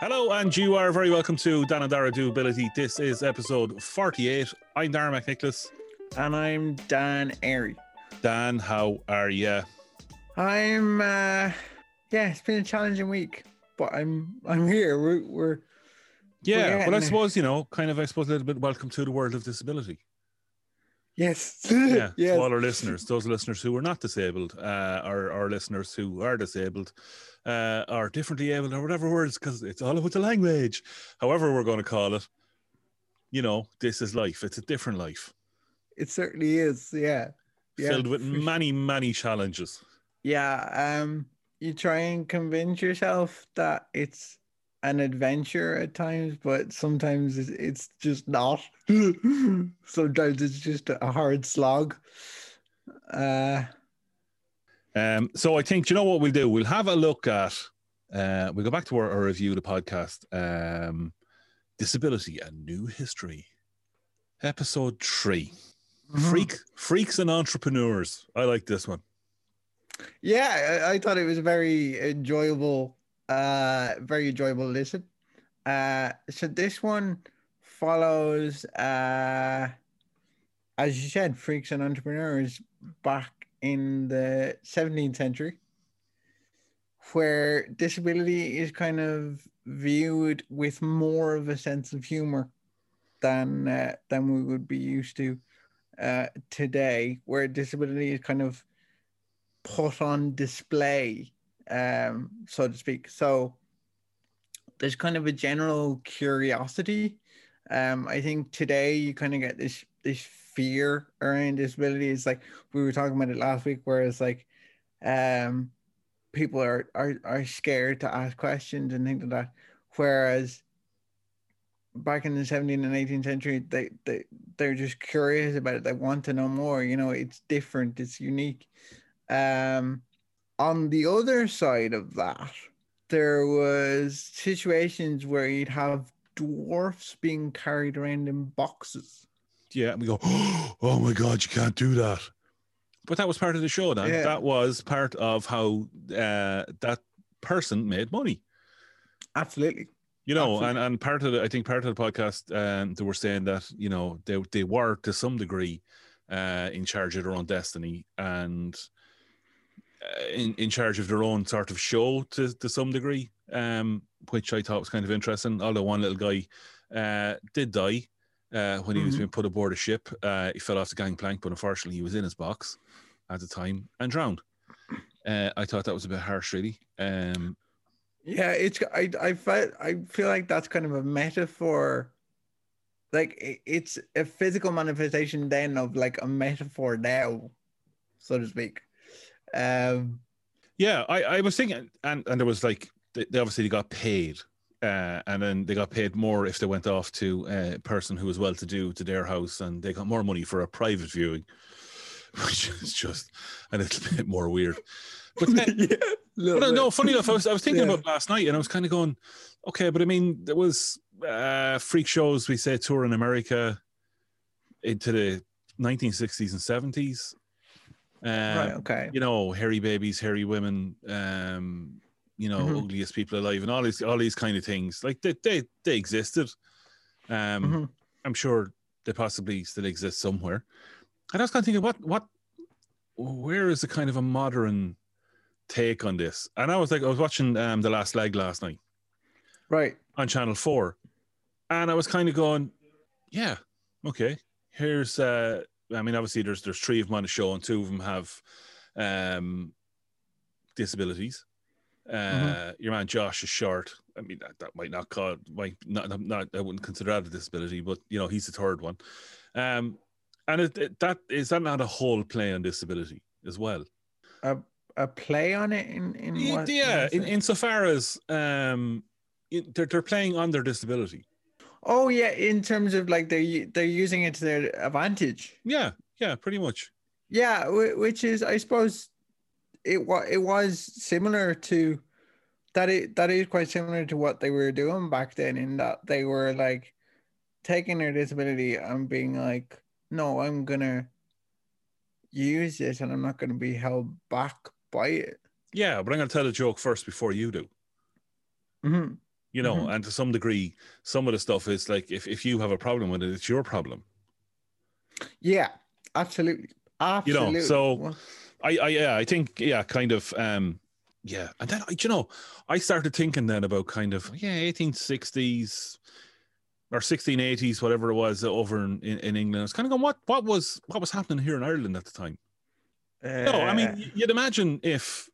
Hello, and you are very welcome to Dan and Dara Doability. This is episode 48. I'm Dara McNicholas. And I'm Dan Airy. Dan, how are you? I'm uh yeah, it's been a challenging week, but I'm I'm here. We're we're Yeah, well, I suppose, you know, kind of, I suppose, a little bit welcome to the world of disability. Yes. Yeah, yes. to all our listeners, those listeners who are not disabled, uh, or our listeners who are disabled, uh, or differently able, or whatever words, because it's all about the language. However, we're going to call it, you know, this is life. It's a different life It certainly is. Yeah. Yeah. filled with many, many challenges. Yeah. Um you try and convince yourself that it's an adventure at times, but sometimes it's, just not. sometimes it's just a hard slog. Uh Um, so I think, you know what we'll do? We'll have a look at, uh, we'll go back to our, our review of the podcast, um, Disability and New History, episode 3 mhm. Freak, Freaks and Entrepreneurs. I like this one. Yeah, I, I thought it was a very enjoyable, uh, very enjoyable listen. Uh, so this one follows, uh, as you said, freaks and entrepreneurs back in the 17th century, where disability is kind of viewed with more of a sense of humor than uh, than we would be used to uh, today, where disability is kind of put on display, um, so to speak. So there's kind of a general curiosity. Um, I think today you kind of get this this fear around disability. It's like we were talking about it last week, where it's like um, people are, are are scared to ask questions and things like that. Whereas back in the 17th and 18th century, they, they they're just curious about it. They want to know more. You know, it's different, it's unique. Um, on the other side of that, there was situations where you'd have dwarfs being carried around in boxes. Yeah, and we go, oh my God, you can't do that. But that was part of the show, Dan. Yeah. That was part of how uh, that person made money. Absolutely. You know, and, Absolutely. and part of the, I think part of the podcast, um, they were saying that you know they they were to some degree uh, in charge of their own destiny and uh, in in charge of their own sort of show to to some degree, um, which I thought was kind of interesting. Although one little guy uh, did die uh, when he was Mhm. being put aboard a ship, uh, he fell off the gangplank, but unfortunately he was in his box at the time and drowned. Uh, I thought that was a bit harsh, really. Um, Yeah, it's I I felt I feel like that's kind of a metaphor. Like it's a physical manifestation then of like a metaphor now, so to speak. Um Yeah, I, I was thinking, and, and there was like, they, they obviously got paid, uh, and then they got paid more if they went off to a person who was well to do to their house, and they got more money for a private viewing, which is just a little bit more weird. But then, yeah, but no, no, funny enough, I was, I was thinking Yeah. about last night, and I was kind of going, okay, but I mean, there was uh, freak shows, we say, tour in America into the 1960s and 70s. Um, right, okay. you know, hairy babies, hairy women, um, you know, Mhm. ugliest people alive, and all these, all these kind of things. Like they, they, they existed. Um, Mhm. I'm sure they possibly still exist somewhere. And I was kind of thinking, what, what, where is the kind of a modern take on this? And I was like, I was watching um, the Last Leg last night Right. on Channel Four, and I was kind of going, yeah, okay. Here's, uh, I mean, obviously there's there's three of them on the show, and two of them have um, disabilities. Uh, Your man Josh is short. I mean, that, that might not call might not, not not I wouldn't consider that a disability, but you know he's the third one. Um, and it, it, that is that not a whole play on disability as well? A a play on it in in what? yeah, in, insofar as um, it- they're they're playing on their disability. Oh yeah, in terms of like they're they're using it to their advantage. Yeah, yeah, pretty much. Yeah, which is I suppose it was it was similar to that. It that is quite similar to what they were doing back then. In that they were like taking their disability and being like, no, I'm gonna use it and I'm not gonna be held back by it. Yeah, but I'm going to tell a joke first before you do. hmm You know, Mhm. and to some degree, some of the stuff is like if, if you have a problem with it, it's your problem. Yeah, absolutely. Absolutely. You know, so- Well, I, I yeah, I think yeah, kind of um yeah. And then I you know, I started thinking then about kind of yeah, 1860s or 1680s, whatever it was over in, in, in England. I was kind of going, what what was what was happening here in Ireland at the time? No, I uh, mean you'd imagine if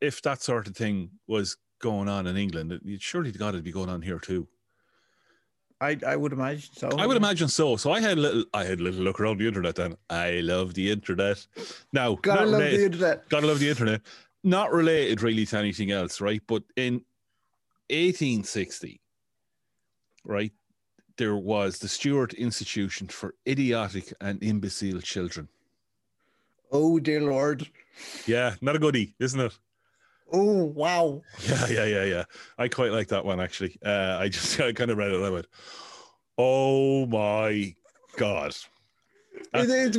if that sort of thing was going on in England, it, surely got to be going on here too. I I would imagine so. I would imagine so. So I had a little I had a little look around the internet then. I love the internet. Now Gotta love related- the internet. Gotta love the internet. Not related really to anything else, right? But in 1860, right, there was the Stewart Institution for Idiotic and Imbecile Children. Oh dear lord. Yeah, not a goodie, isn't it? Oh wow. Yeah, yeah, yeah, yeah. I quite like that one actually. Uh, I just I kind of read it and I went, "Oh my god!" It, it's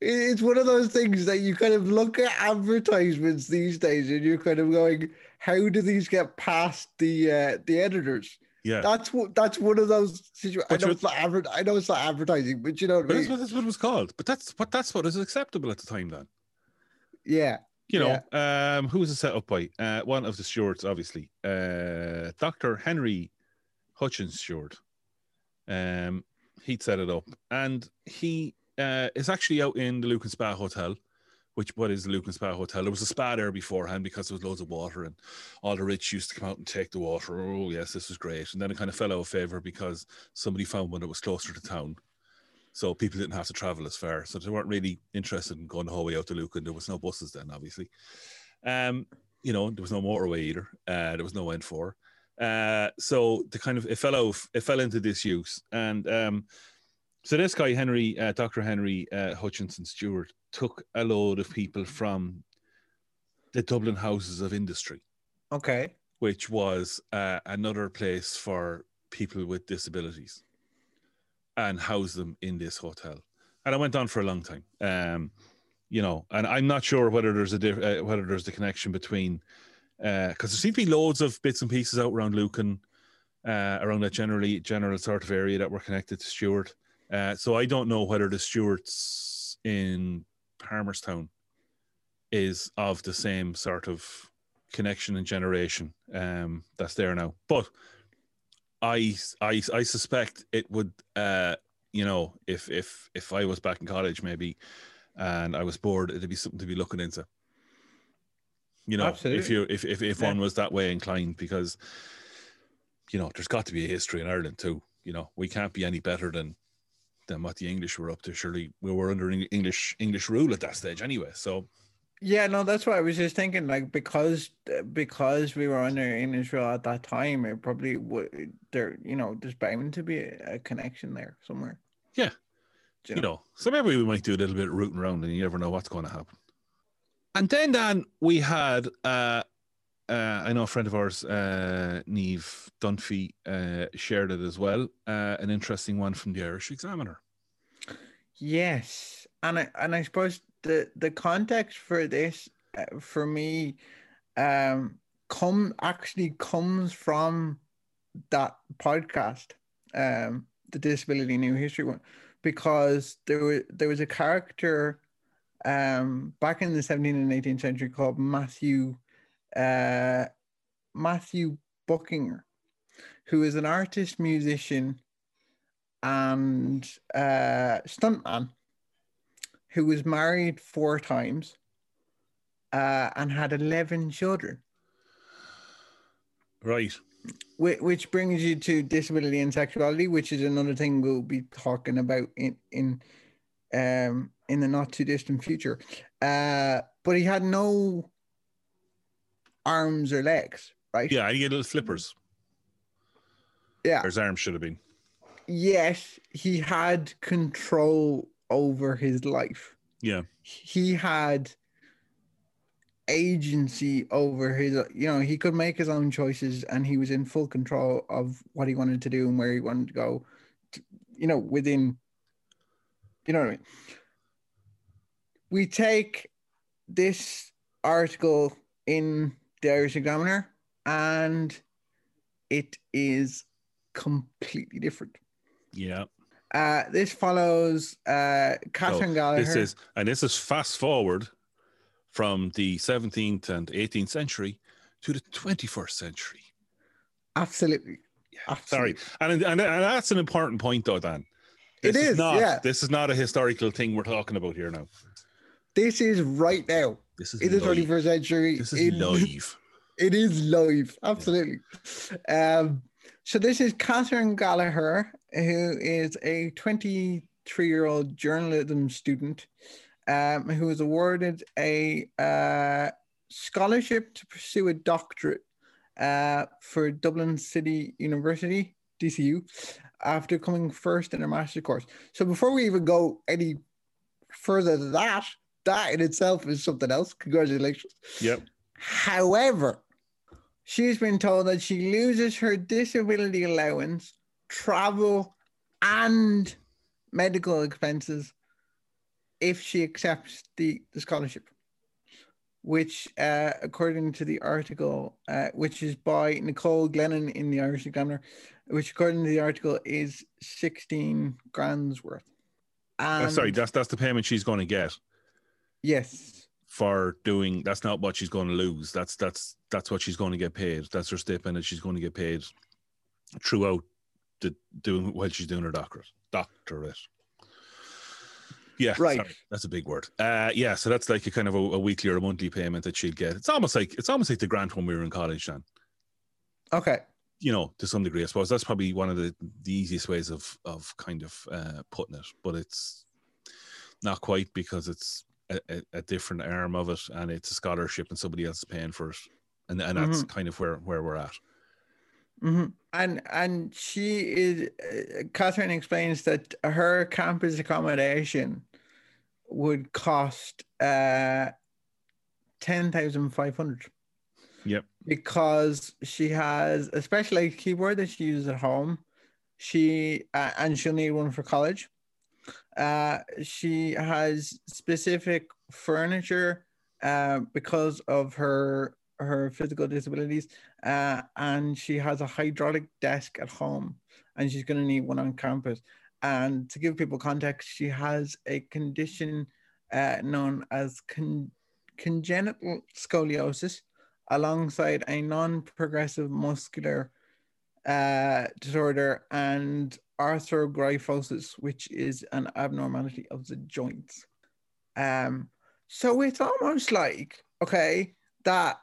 it's one of those things that you kind of look at advertisements these days and you're kind of going, how do these get past the uh, the editors? Yeah, That's what that's one of those situations. I know it's not adver- I know it's not advertising, but you know what but I that's mean. what, that's what it was called. But that's what that's what is acceptable at the time then. Yeah. You know, um, who was it set up by? Uh, one of the stewards, obviously, uh, Dr. Henry Hutchinson Stewart. Um, he'd set it up, and he uh, is actually out in the Lucan Spa Hotel. Which what is the Lucan Spa Hotel? There was a spa there beforehand because there was loads of water, and all the rich used to come out and take the water. Oh yes, this was great. And then it kind of fell out of favor because somebody found one that was closer to town, so people didn't have to travel as far. So they weren't really interested in going the whole way out to Lucan. There was no buses then, obviously. Um, you know, there was no motorway either. Uh, there was no N4. Uh, so the kind of it fell out, it fell into disuse. And um, so this guy, Henry, uh, Dr. Henry uh, Hutchinson Stewart, took a load of people from the Dublin Houses of Industry, Okay. which was uh, another place for people with disabilities, and house them in this hotel. And I went on for a long time. Um, you know, and I'm not sure whether there's a diff- uh, whether there's the connection between because there seem to be loads of bits and pieces out around Lucan, uh, around that generally general sort of area that were connected to Stewart. Uh, so I don't know whether the Stewarts in Palmerstown is of the same sort of connection and generation um, that's there now. But I, I, I suspect it would, uh, you know, if if if I was back in college maybe, and I was bored, it'd be something to be looking into. You know, if you if if, if Yeah. one was that way inclined, because you know, there's got to be a history in Ireland too. You know, we can't be any better than than what the English were up to. Surely we were under English English rule at that stage anyway. So Yeah, no, that's what I was just thinking. Like because because we were under English rule at that time, it probably would there. You know, there's bound to be a, a connection there somewhere. Yeah. Do you know, so maybe we might do a little bit of rooting around, and you never know what's going to happen. And then, Dan, we had uh, uh, I know a friend of ours, uh, Neve Dunphy, uh, shared it as well. Uh, an interesting one from the Irish Examiner. Yes, and I and I suppose the the context for this uh, for me um come actually comes from that podcast um the disability new history one because there was there was a character um back in the 17th and 18th century called Matthew uh Matthew Buckinger who is an artist musician and uh, stuntman who was married four times uh, and had 11 children, Right. which, which brings you to disability and sexuality, which is another thing we'll be talking about in in um, in the not too distant future. Uh, but he had no arms or legs, right? Yeah, he had little flippers. Yeah. Or his arms should have been. Yes, he had control over his life. Yeah. he had agency over his you know he could make his own choices and he was in full control of what he wanted to do and where he wanted to go t- you know within you know what i mean we take this article in the irish examiner and it is completely different. Yeah. Uh, this follows uh, Catherine So Gallagher. This is and this is fast forward from the 17th and 18th century to the 21st century. absolutely. Yeah, Absolutely. Sorry, and, and and that's an important point, though, Dan. It This is, not, yeah. This is not a historical thing we're talking about here now. This is right now This is in the 21st century. This is in- live. It is live, absolutely. Um, so this is Catherine Gallagher, who is a 23-year-old journalism student, um, who was awarded a uh, scholarship to pursue a doctorate uh, for Dublin City University (DCU) after coming first in her master's course. So before we even go any further than that, that in itself is something else. Congratulations. Yep. However, she's been told that she loses her disability allowance, travel, and medical expenses if she accepts the, the scholarship. Which, uh, according to the article, uh, which is by Nicole Glennon in the Irish Examiner, which, according to the article, is 16 grand's worth. Uh, And sorry, that's that's the payment she's going to get yes, for doing. That's not what she's going to lose. That's that's that's what she's going to get paid. That's her stipend, and she's going to get paid throughout the doing while she's doing her doctorate. Doctorate. Yeah, Right. sorry, that's a big word. Uh, yeah, so that's like a kind of a, a weekly or a monthly payment that she'd get. It's almost like it's almost like the grant when we were in college, Sean. okay, you know, to some degree, I suppose that's probably one of the, the easiest ways of of kind of uh, putting it, but it's not quite because it's a, a, a different arm of it, and it's a scholarship, and somebody else is paying for it, and and that's kind of where where we're at. hmm And and she is uh, Catherine explains that her campus accommodation would cost uh ten thousand five hundred. Yep. Because she has especially, a specialized keyboard that she uses at home. She uh, and she'll need one for college. Uh, she has specific furniture uh, because of her her physical disabilities uh, and she has a hydraulic desk at home and she's going to need one on campus. And to give people context she has a condition uh, known as con- congenital scoliosis alongside a non-progressive muscular uh, disorder and arthrogryposis which is an abnormality of the joints. Um, so it's almost like okay that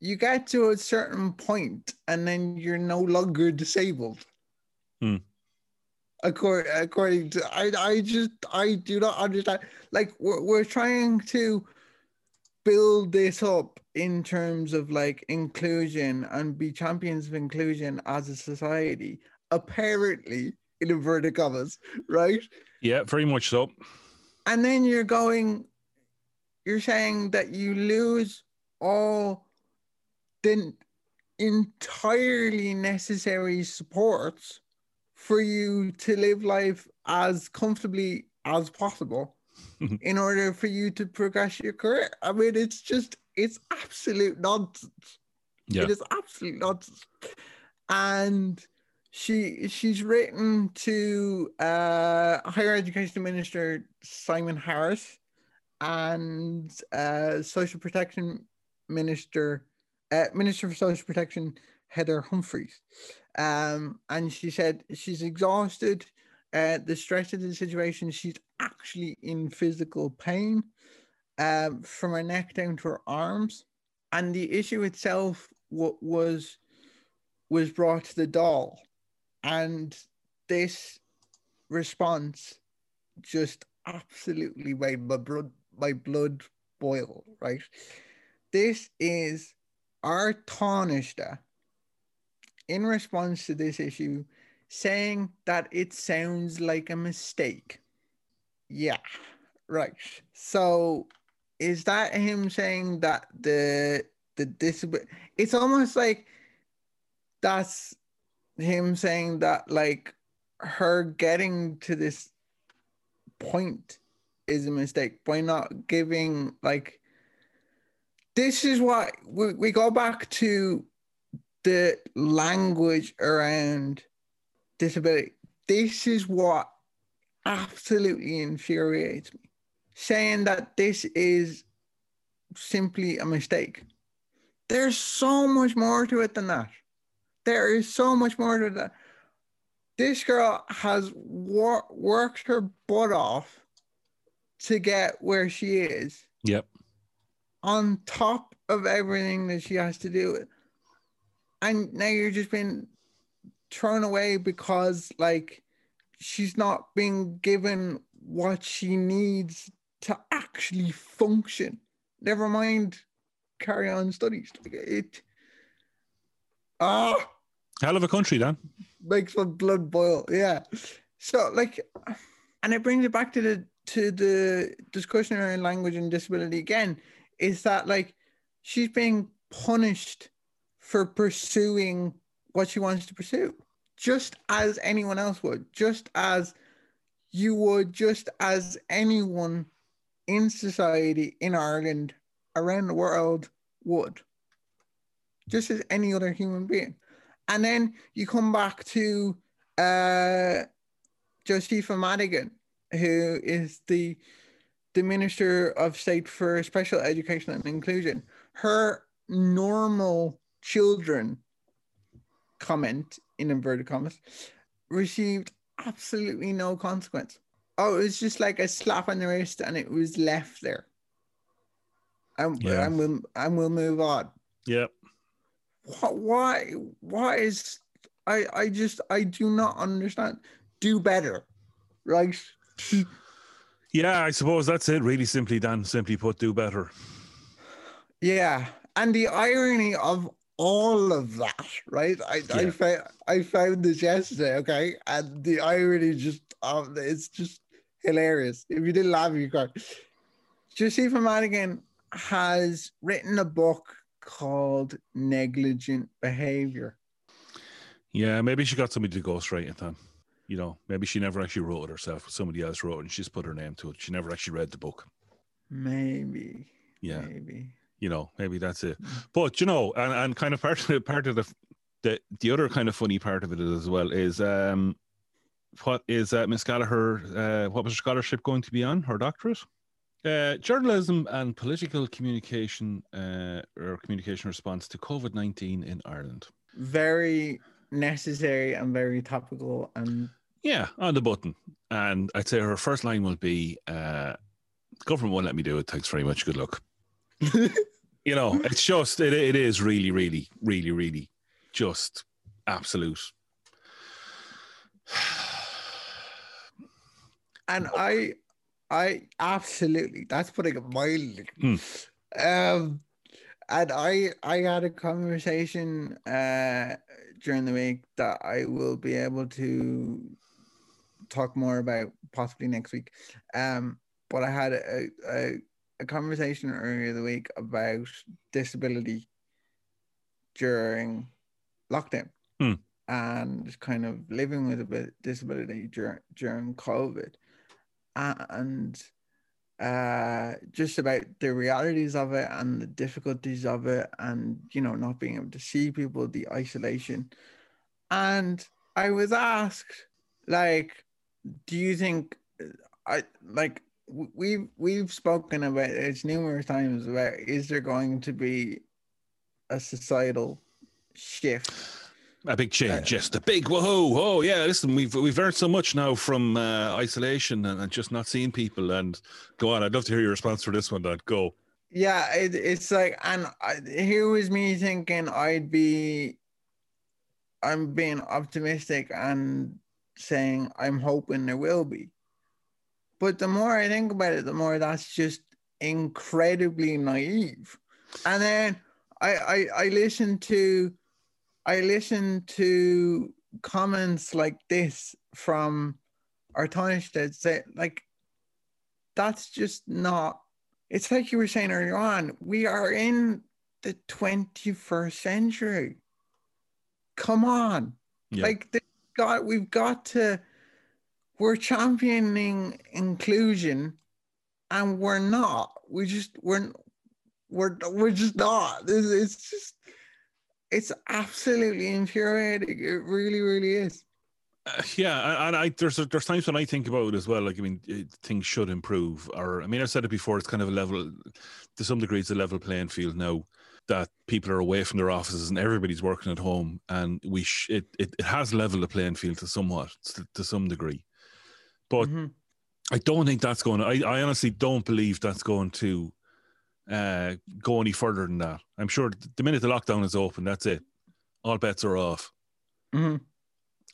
you get to a certain point and then you're no longer disabled. Hmm. According, according to I, I just I do not understand. Like we're, we're trying to build this up in terms of like inclusion and be champions of inclusion as a society. Apparently, in inverted commas, right? Yeah, very much so. and then you're going you're saying that you lose all the entirely necessary supports for you to live life as comfortably as possible in order for you to progress your career. I mean it's just it's absolute nonsense. Yeah. it is absolute nonsense. And she she's written to uh higher education minister simon harris and uh social protection minister uh, minister for social protection heather humphreys um and she said she's exhausted uh the stress of the situation. She's actually in physical pain um from her neck down to her arms. And the issue itself wa- was was brought to the Dáil. And this response just absolutely made my blood my blood boil right? This is our Taoiseach uh, in response to this issue saying that it sounds like a mistake. Yeah right. So is that him saying that the the disability it's almost like that's him saying that like her getting to this point is a mistake by not giving like this is what we, we go back to the language around disability. This is what absolutely infuriates me. Saying that this is simply a mistake. There's so much more to it than that. There is so much more to that. This girl has wor- worked her butt off to get where she is. Yep. On top of everything that she has to do. And now you're just being thrown away because like she's not being given what she needs to actually function. Never mind carry on studies. Like it ah Hell of a country, Dan. makes my blood boil. Yeah. So like and it brings it back to the to the discussion around language and disability again, is that like she's being punished for pursuing what she wants to pursue, just as anyone else would, just as you would, just as anyone in society in Ireland, around the world would, just as any other human being. And then you come back to uh, Josepha Madigan, who is the the Minister of State for Special Education and Inclusion. Her normal children comment in inverted commas received absolutely no consequence. Oh, it was just like a slap on the wrist and it was left there. And, Yeah. and we'll and we'll move on. Yep. Wh- Why why is I I just I do not understand. Do better. Right? Yeah, I suppose that's it. Really simply, Dan. Simply put, do better. Yeah, and the irony of all of that, right? I I Yeah. found I found this yesterday, okay, and the irony just um, it's just hilarious. If you didn't laugh, you can't. Josepha Madigan has written a book called Negligent Behavior. Yeah, maybe she got somebody to ghostwrite it then. You know, maybe she never actually wrote it herself, somebody else wrote it and she just put her name to it. She never actually read the book. Maybe. Yeah. Maybe. you know maybe that's it but you know and, and kind of part of the part of the the the other kind of funny part of it as well is um what is uh, miss gallagher uh what was her scholarship going to be on her doctorate uh journalism and political communication uh or communication response to covid-19 in ireland Very necessary and very topical and yeah on the button. And i'd say her first line will be uh government won't let me do it. Thanks very much. Good luck. You know it's just it, it is really really really really just absolute. And I, I absolutely that's putting it mildly. Hmm. Um, and I, I had a conversation uh during the week that I will be able to talk more about possibly next week. Um, but I had a a, a conversation earlier the week about disability during lockdown Hmm. and kind of living with a bit disability during during COVID and uh just about the realities of it and the difficulties of it and you know not being able to see people the isolation and i was asked like do you think uh, i like we've we've spoken about it numerous times about is there going to be a societal shift? A big change uh, just a big whoa oh yeah listen we've we've learned so much now from uh, isolation and, and just not seeing people and go on i'd love to hear your response for this one dad go. Yeah it, it's like and I, here was me thinking i'd be i'm being optimistic and saying i'm hoping there will be but the more i think about it the more that's just incredibly naive and then i i, I listen to i listen to comments like this from our that say like that's just not it's like you were saying earlier on, we are in the 21st century. Come on. Yeah. Like the, got we've got to we're championing inclusion and we're not. We just we're we're we're just not. It's, just it's absolutely infuriating. It really, really is. Uh, yeah, and I there's there's times when I think about it as well. Like I mean, it, things should improve. Or I mean, I've said it before. It's kind of a level, to some degree, it's a level playing field now that people are away from their offices and everybody's working at home, and we sh- it, it it has leveled the playing field to somewhat to, to some degree. But mm-hmm. I don't think that's going. To, I I honestly don't believe that's going to uh, go any further than that. I'm sure the minute the lockdown is open, that's it. All bets are off. Mm-hmm.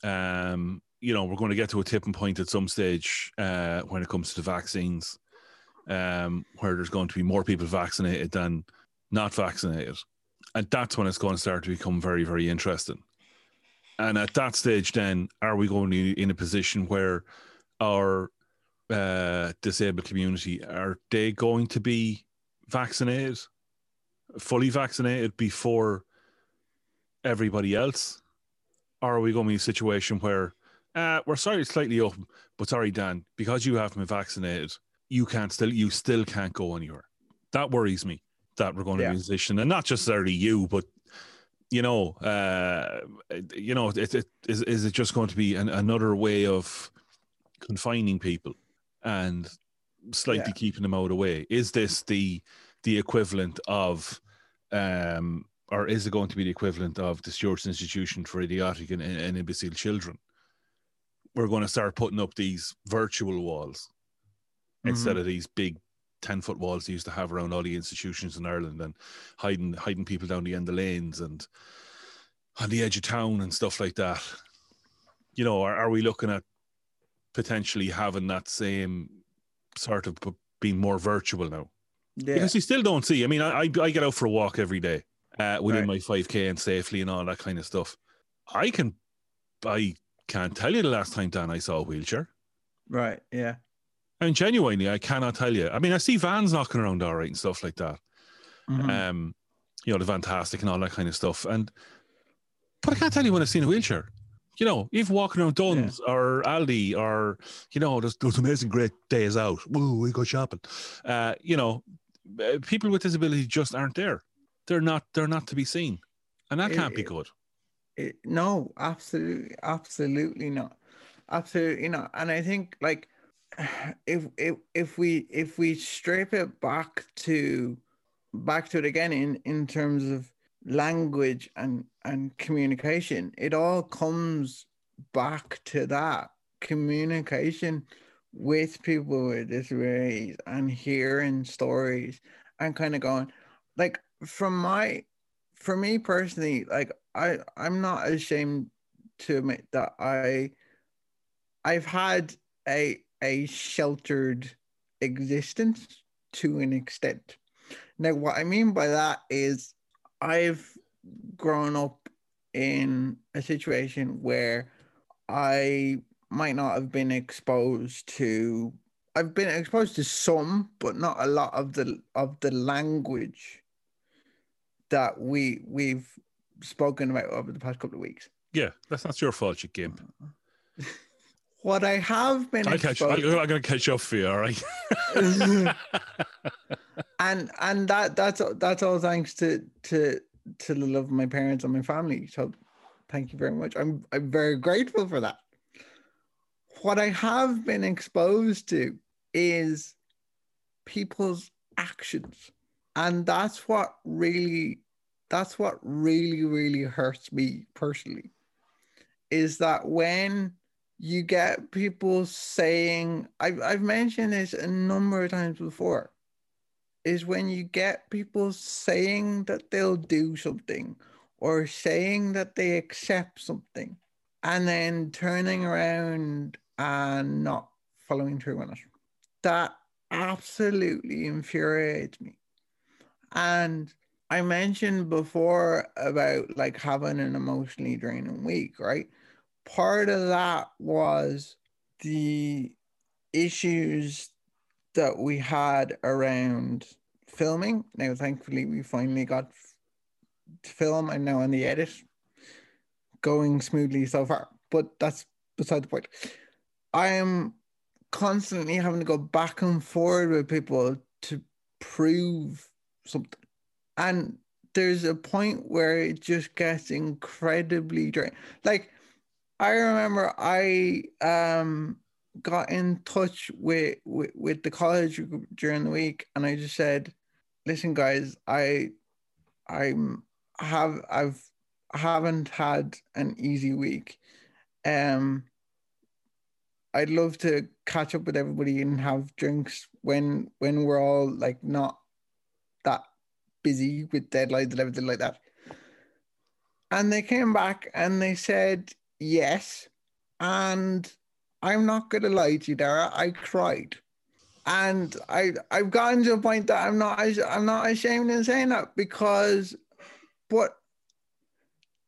Um, you know, we're going to get to a tipping point at some stage uh, when it comes to the vaccines, um, where there's going to be more people vaccinated than not vaccinated. And that's when it's going to start to become very, very interesting. And at that stage, then, are we going to be in a position where our uh, disabled community are they going to be vaccinated, fully vaccinated before everybody else? Or are we going to be in a situation where uh, we're sorry it's slightly open, but sorry, Dan, because you haven't been vaccinated, you can't still you still can't go anywhere. That worries me that we're going to be in a position, and not just necessarily you, but you know, uh, you know, it, it, is is it just going to be an, another way of confining people and slightly yeah. keeping them out of the way? Is this the the equivalent of um, or is it going to be the equivalent of the Stewart's Institution for Idiotic and, and Imbecile Children? We're going to start putting up these virtual walls mm-hmm. instead of these big 10 foot walls they used to have around all the institutions in Ireland and hiding hiding people down the end of lanes and on the edge of town and stuff like that. You know, are, are we looking at potentially having that same sort of being more virtual now? Yeah. Because you still don't see. I mean, I, I get out for a walk every day uh, within right. my 5K and safely and all that kind of stuff. I can, I can't tell you the last time, Dan, I saw a wheelchair. Right. Yeah. And genuinely, I cannot tell you. I mean, I see vans knocking around all right and stuff like that. Mm-hmm. Um, you know, the fantastic and all that kind of stuff. And, but I can't tell you when I've seen a wheelchair. You know, even walking around Dunnes yeah. or Aldi or, you know, there's, those amazing great days out. Woo, we go shopping. Uh, you know, uh, people with disability just aren't there. They're not. They're not to be seen, and that can't it, be good. It, no, absolutely, absolutely not, absolutely not. And I think like if if if we if we strip it back to back to it again in in terms of language and and communication, it all comes back to that communication with people with disabilities and hearing stories and kind of going like from my for me personally like i i'm not ashamed to admit that i i've had a a sheltered existence to an extent. Now what i mean by that is i've grown up in a situation where i might not have been exposed to I've been exposed to some, but not a lot of the of the language that we we've spoken about over the past couple of weeks. Yeah, that's not your fault, you gimp. what I have been I'll catch, I'm going to catch up for you, all right? and and that that's that's all thanks to to to the love of my parents and my family. So thank you very much. I'm I'm very grateful for that what I have been exposed to is people's actions. And that's what really that's what really really hurts me personally is that when you get people saying I've, I've mentioned this a number of times before is when you get people saying that they'll do something or saying that they accept something and then turning around and not following through on it. That absolutely infuriates me. And I mentioned before about like having an emotionally draining week, right? Part of that was the issues that we had around filming. Now, thankfully, we finally got to film and now on the edit going smoothly so far. But that's beside the point. I am constantly having to go back and forward with people to prove something. And there's a point where it just gets incredibly dry. Like I remember I um got in touch with, with with the college during the week and I just said, listen guys, I I'm have I've haven't had an easy week. Um I'd love to catch up with everybody and have drinks when when we're all like not that busy with deadlines and everything like that. And they came back and they said yes. And I'm not gonna lie to you, Dara, I cried. And I I've gotten to a point that I'm not I'm not ashamed in saying that because but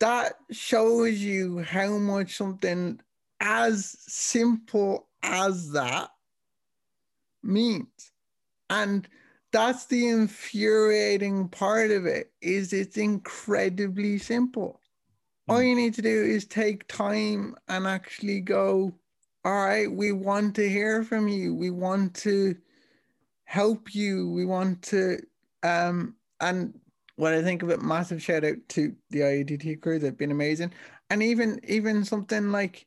that shows you how much something as simple as that means. And that's the infuriating part of it is it's incredibly simple. Mm. All you need to do is take time and actually go, all right, we want to hear from you. We want to help you. We want to um and when I think of it, massive shout out to the IADT crew. They've been amazing. And even even something like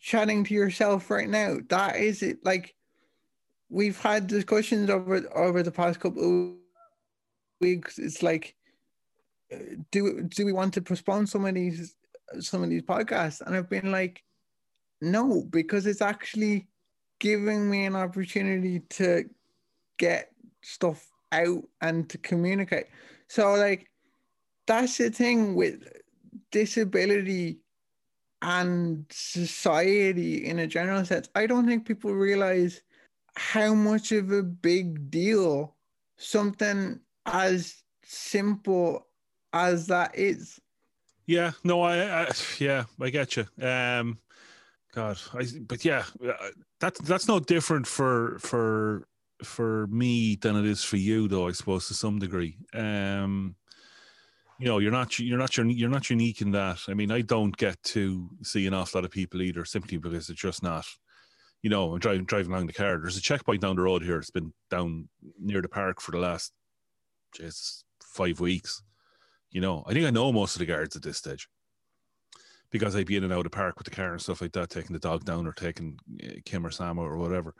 chatting to yourself right now. That is it. Like we've had discussions over over the past couple of weeks. It's like, uh, do do we want to postpone some of these some of these podcasts? And I've been like, no, because it's actually giving me an opportunity to get stuff out and to communicate. So like that's the thing with disability and society in a general sense, I don't think people realize how much of a big deal something as simple as that is. Yeah, no, I, I yeah, I get you. Um, God, I, but yeah, that's that's no different for for for me than it is for you, though. I suppose to some degree. Um, you know you're not you're not you're not unique in that. I mean, I don't get to see an awful lot of people either, simply because it's just not. You know, I'm driving driving along the car. There's a checkpoint down the road here. It's been down near the park for the last, just five weeks. You know, I think I know most of the guards at this stage because I'd be in and out of the park with the car and stuff like that, taking the dog down or taking uh, Kim or Sam or whatever.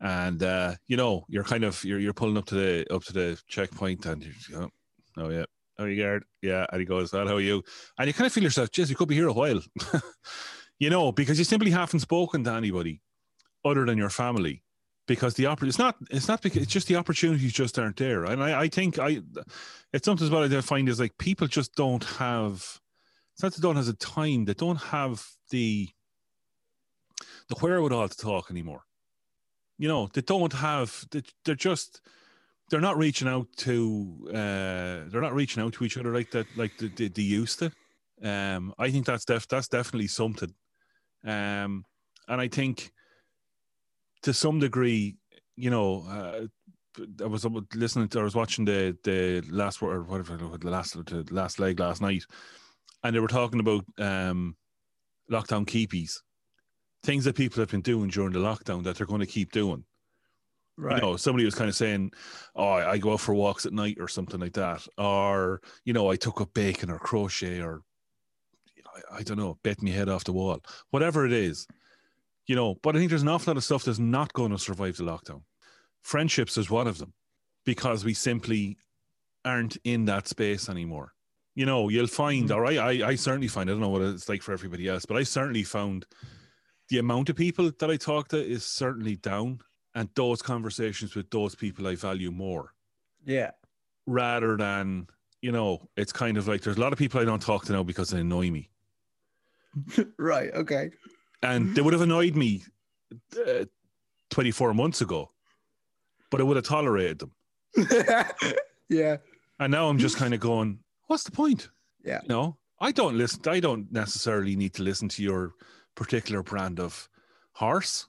And uh, you know, you're kind of you're you're pulling up to the up to the checkpoint and you go, oh yeah, how you, guard? Yeah. And he goes, well, how are you? And you kind of feel yourself, Jess, you could be here a while. you know, because you simply haven't spoken to anybody other than your family. Because the opportunity it's not it's not because it's just the opportunities just aren't there. And I, I think I it's something what I find is like people just don't have it's not that they don't have the time, they don't have the the wherewithal to talk anymore. You know, they don't have they, they're just they're not reaching out to uh, they're not reaching out to each other like that like they, they, they used to. Um, I think that's def- that's definitely something. Um, and I think to some degree, you know, uh, I was listening to, I was watching the the last or whatever the last the last leg last night, and they were talking about um, lockdown keepies, things that people have been doing during the lockdown that they're going to keep doing. Right. You know, somebody was kind of saying, "Oh, I go out for walks at night or something like that," or you know, I took up bacon or crochet or I, I don't know, bet me head off the wall, whatever it is. You know, but I think there's an awful lot of stuff that's not going to survive the lockdown. Friendships is one of them because we simply aren't in that space anymore. You know, you'll find, mm-hmm. or I, I, I certainly find, I don't know what it's like for everybody else, but I certainly found the amount of people that I talk to is certainly down and those conversations with those people I value more. Yeah. Rather than, you know, it's kind of like there's a lot of people I don't talk to now because they annoy me. right. Okay. And they would have annoyed me uh, 24 months ago, but I would have tolerated them. yeah. And now I'm just kind of going, what's the point? Yeah. You know, I don't listen, I don't necessarily need to listen to your particular brand of horse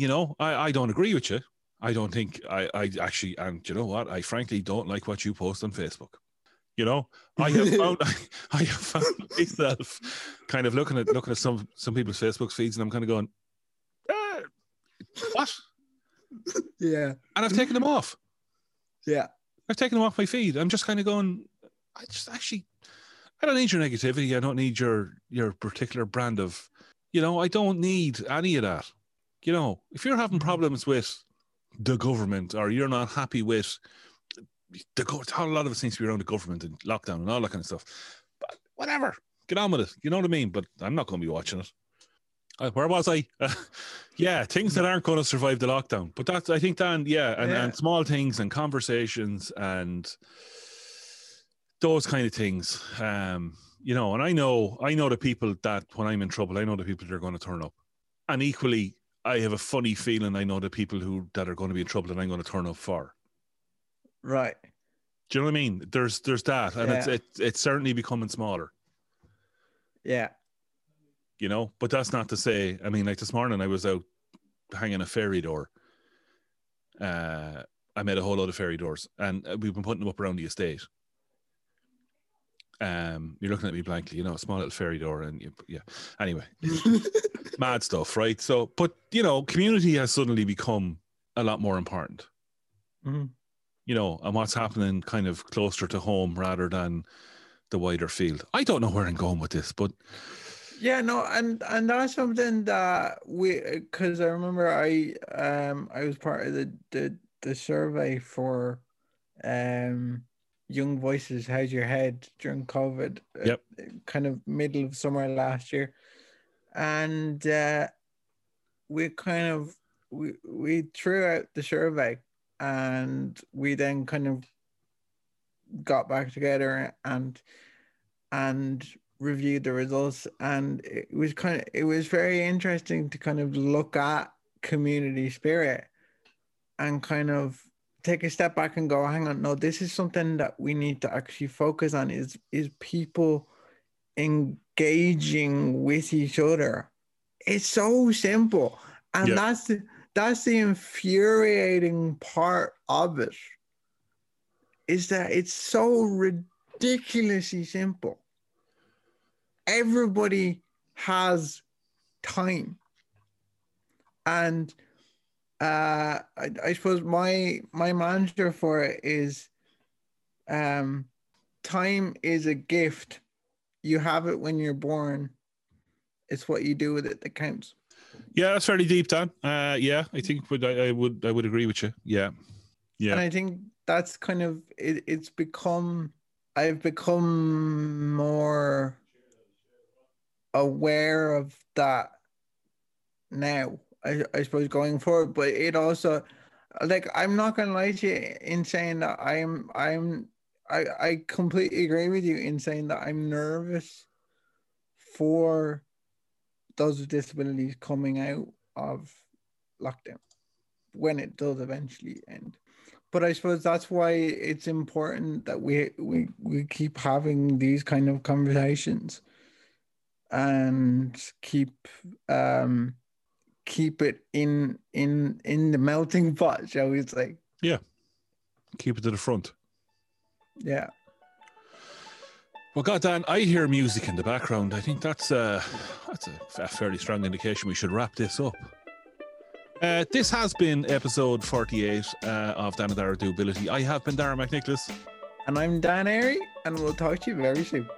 you know, I, I don't agree with you. I don't think I, I actually, and you know what? I frankly don't like what you post on Facebook. You know, I have found I, have found myself kind of looking at looking at some some people's Facebook feeds, and I'm kind of going, eh, what? Yeah, and I've taken them off. Yeah, I've taken them off my feed. I'm just kind of going, I just actually, I don't need your negativity. I don't need your your particular brand of, you know, I don't need any of that. You know, if you're having problems with the government or you're not happy with the go- a lot of it seems to be around the government and lockdown and all that kind of stuff. But whatever, get on with it. You know what I mean? But I'm not going to be watching it. Uh, where was I? yeah, things that aren't going to survive the lockdown. But that's, I think, Dan, yeah, and, Yeah. and small things and conversations and those kind of things. Um, you know, and I know, I know the people that when I'm in trouble, I know the people that are going to turn up. And equally, I have a funny feeling I know the people who that are going to be in trouble and I'm going to turn up for. Right. Do you know what I mean? There's there's that, and it's it, it's certainly becoming smaller. Yeah. you know. But that's not to say. I mean, like this morning, I was out hanging a fairy door. Uh, I made a whole lot of fairy doors, and we've been putting them up around the estate. Um, you're looking at me blankly, you know, a small little fairy door, and you, yeah. Anyway, mad stuff, right? So, but you know, community has suddenly become a lot more important, Mhm. You know, and what's happening kind of closer to home rather than the wider field. I don't know where I'm going with this, but Yeah, no, and and that's something that we because I remember I um I was part of the the the survey for um Young Voices How's Your Head during COVID. uh, Yep. kind of middle of summer last year, and uh, we kind of we we threw out the survey, and we then kind of got back together and and reviewed the results. And it was kind of it was very interesting to kind of look at community spirit and kind of take a step back and go hang on no this is something that we need to actually focus on is is people engaging with each other. It's so simple. And Yeah. that's the that's the infuriating part of it is that it's so ridiculously simple. Everybody has time. And uh I, I suppose my my mantra for it is um time is a gift. You have it when you're born. It's what you do with it that counts Yeah, that's fairly deep, Dan. Uh, yeah, I think would I, I would I would agree with you. Yeah, yeah, and i think that's kind of it, it's become i've become more aware of that now I, I suppose going forward but it also like i'm not gonna lie to you in saying that i'm i'm i i completely agree with you in saying that i'm nervous for those with disabilities coming out of lockdown when it does eventually end. But i suppose that's why it's important that we we, we keep having these kind of conversations and keep um keep it in in in the melting pot shall we say. Yeah, keep it to the front. yeah Well, God, Dan, I hear music in the background. I think that's uh, that's a, a fairly strong indication we should wrap this up. Uh, this has been episode 48 uh, of Dan and Dara Doability. I have been Dara McNicholas. and i'm dan airy and we'll talk to you very soon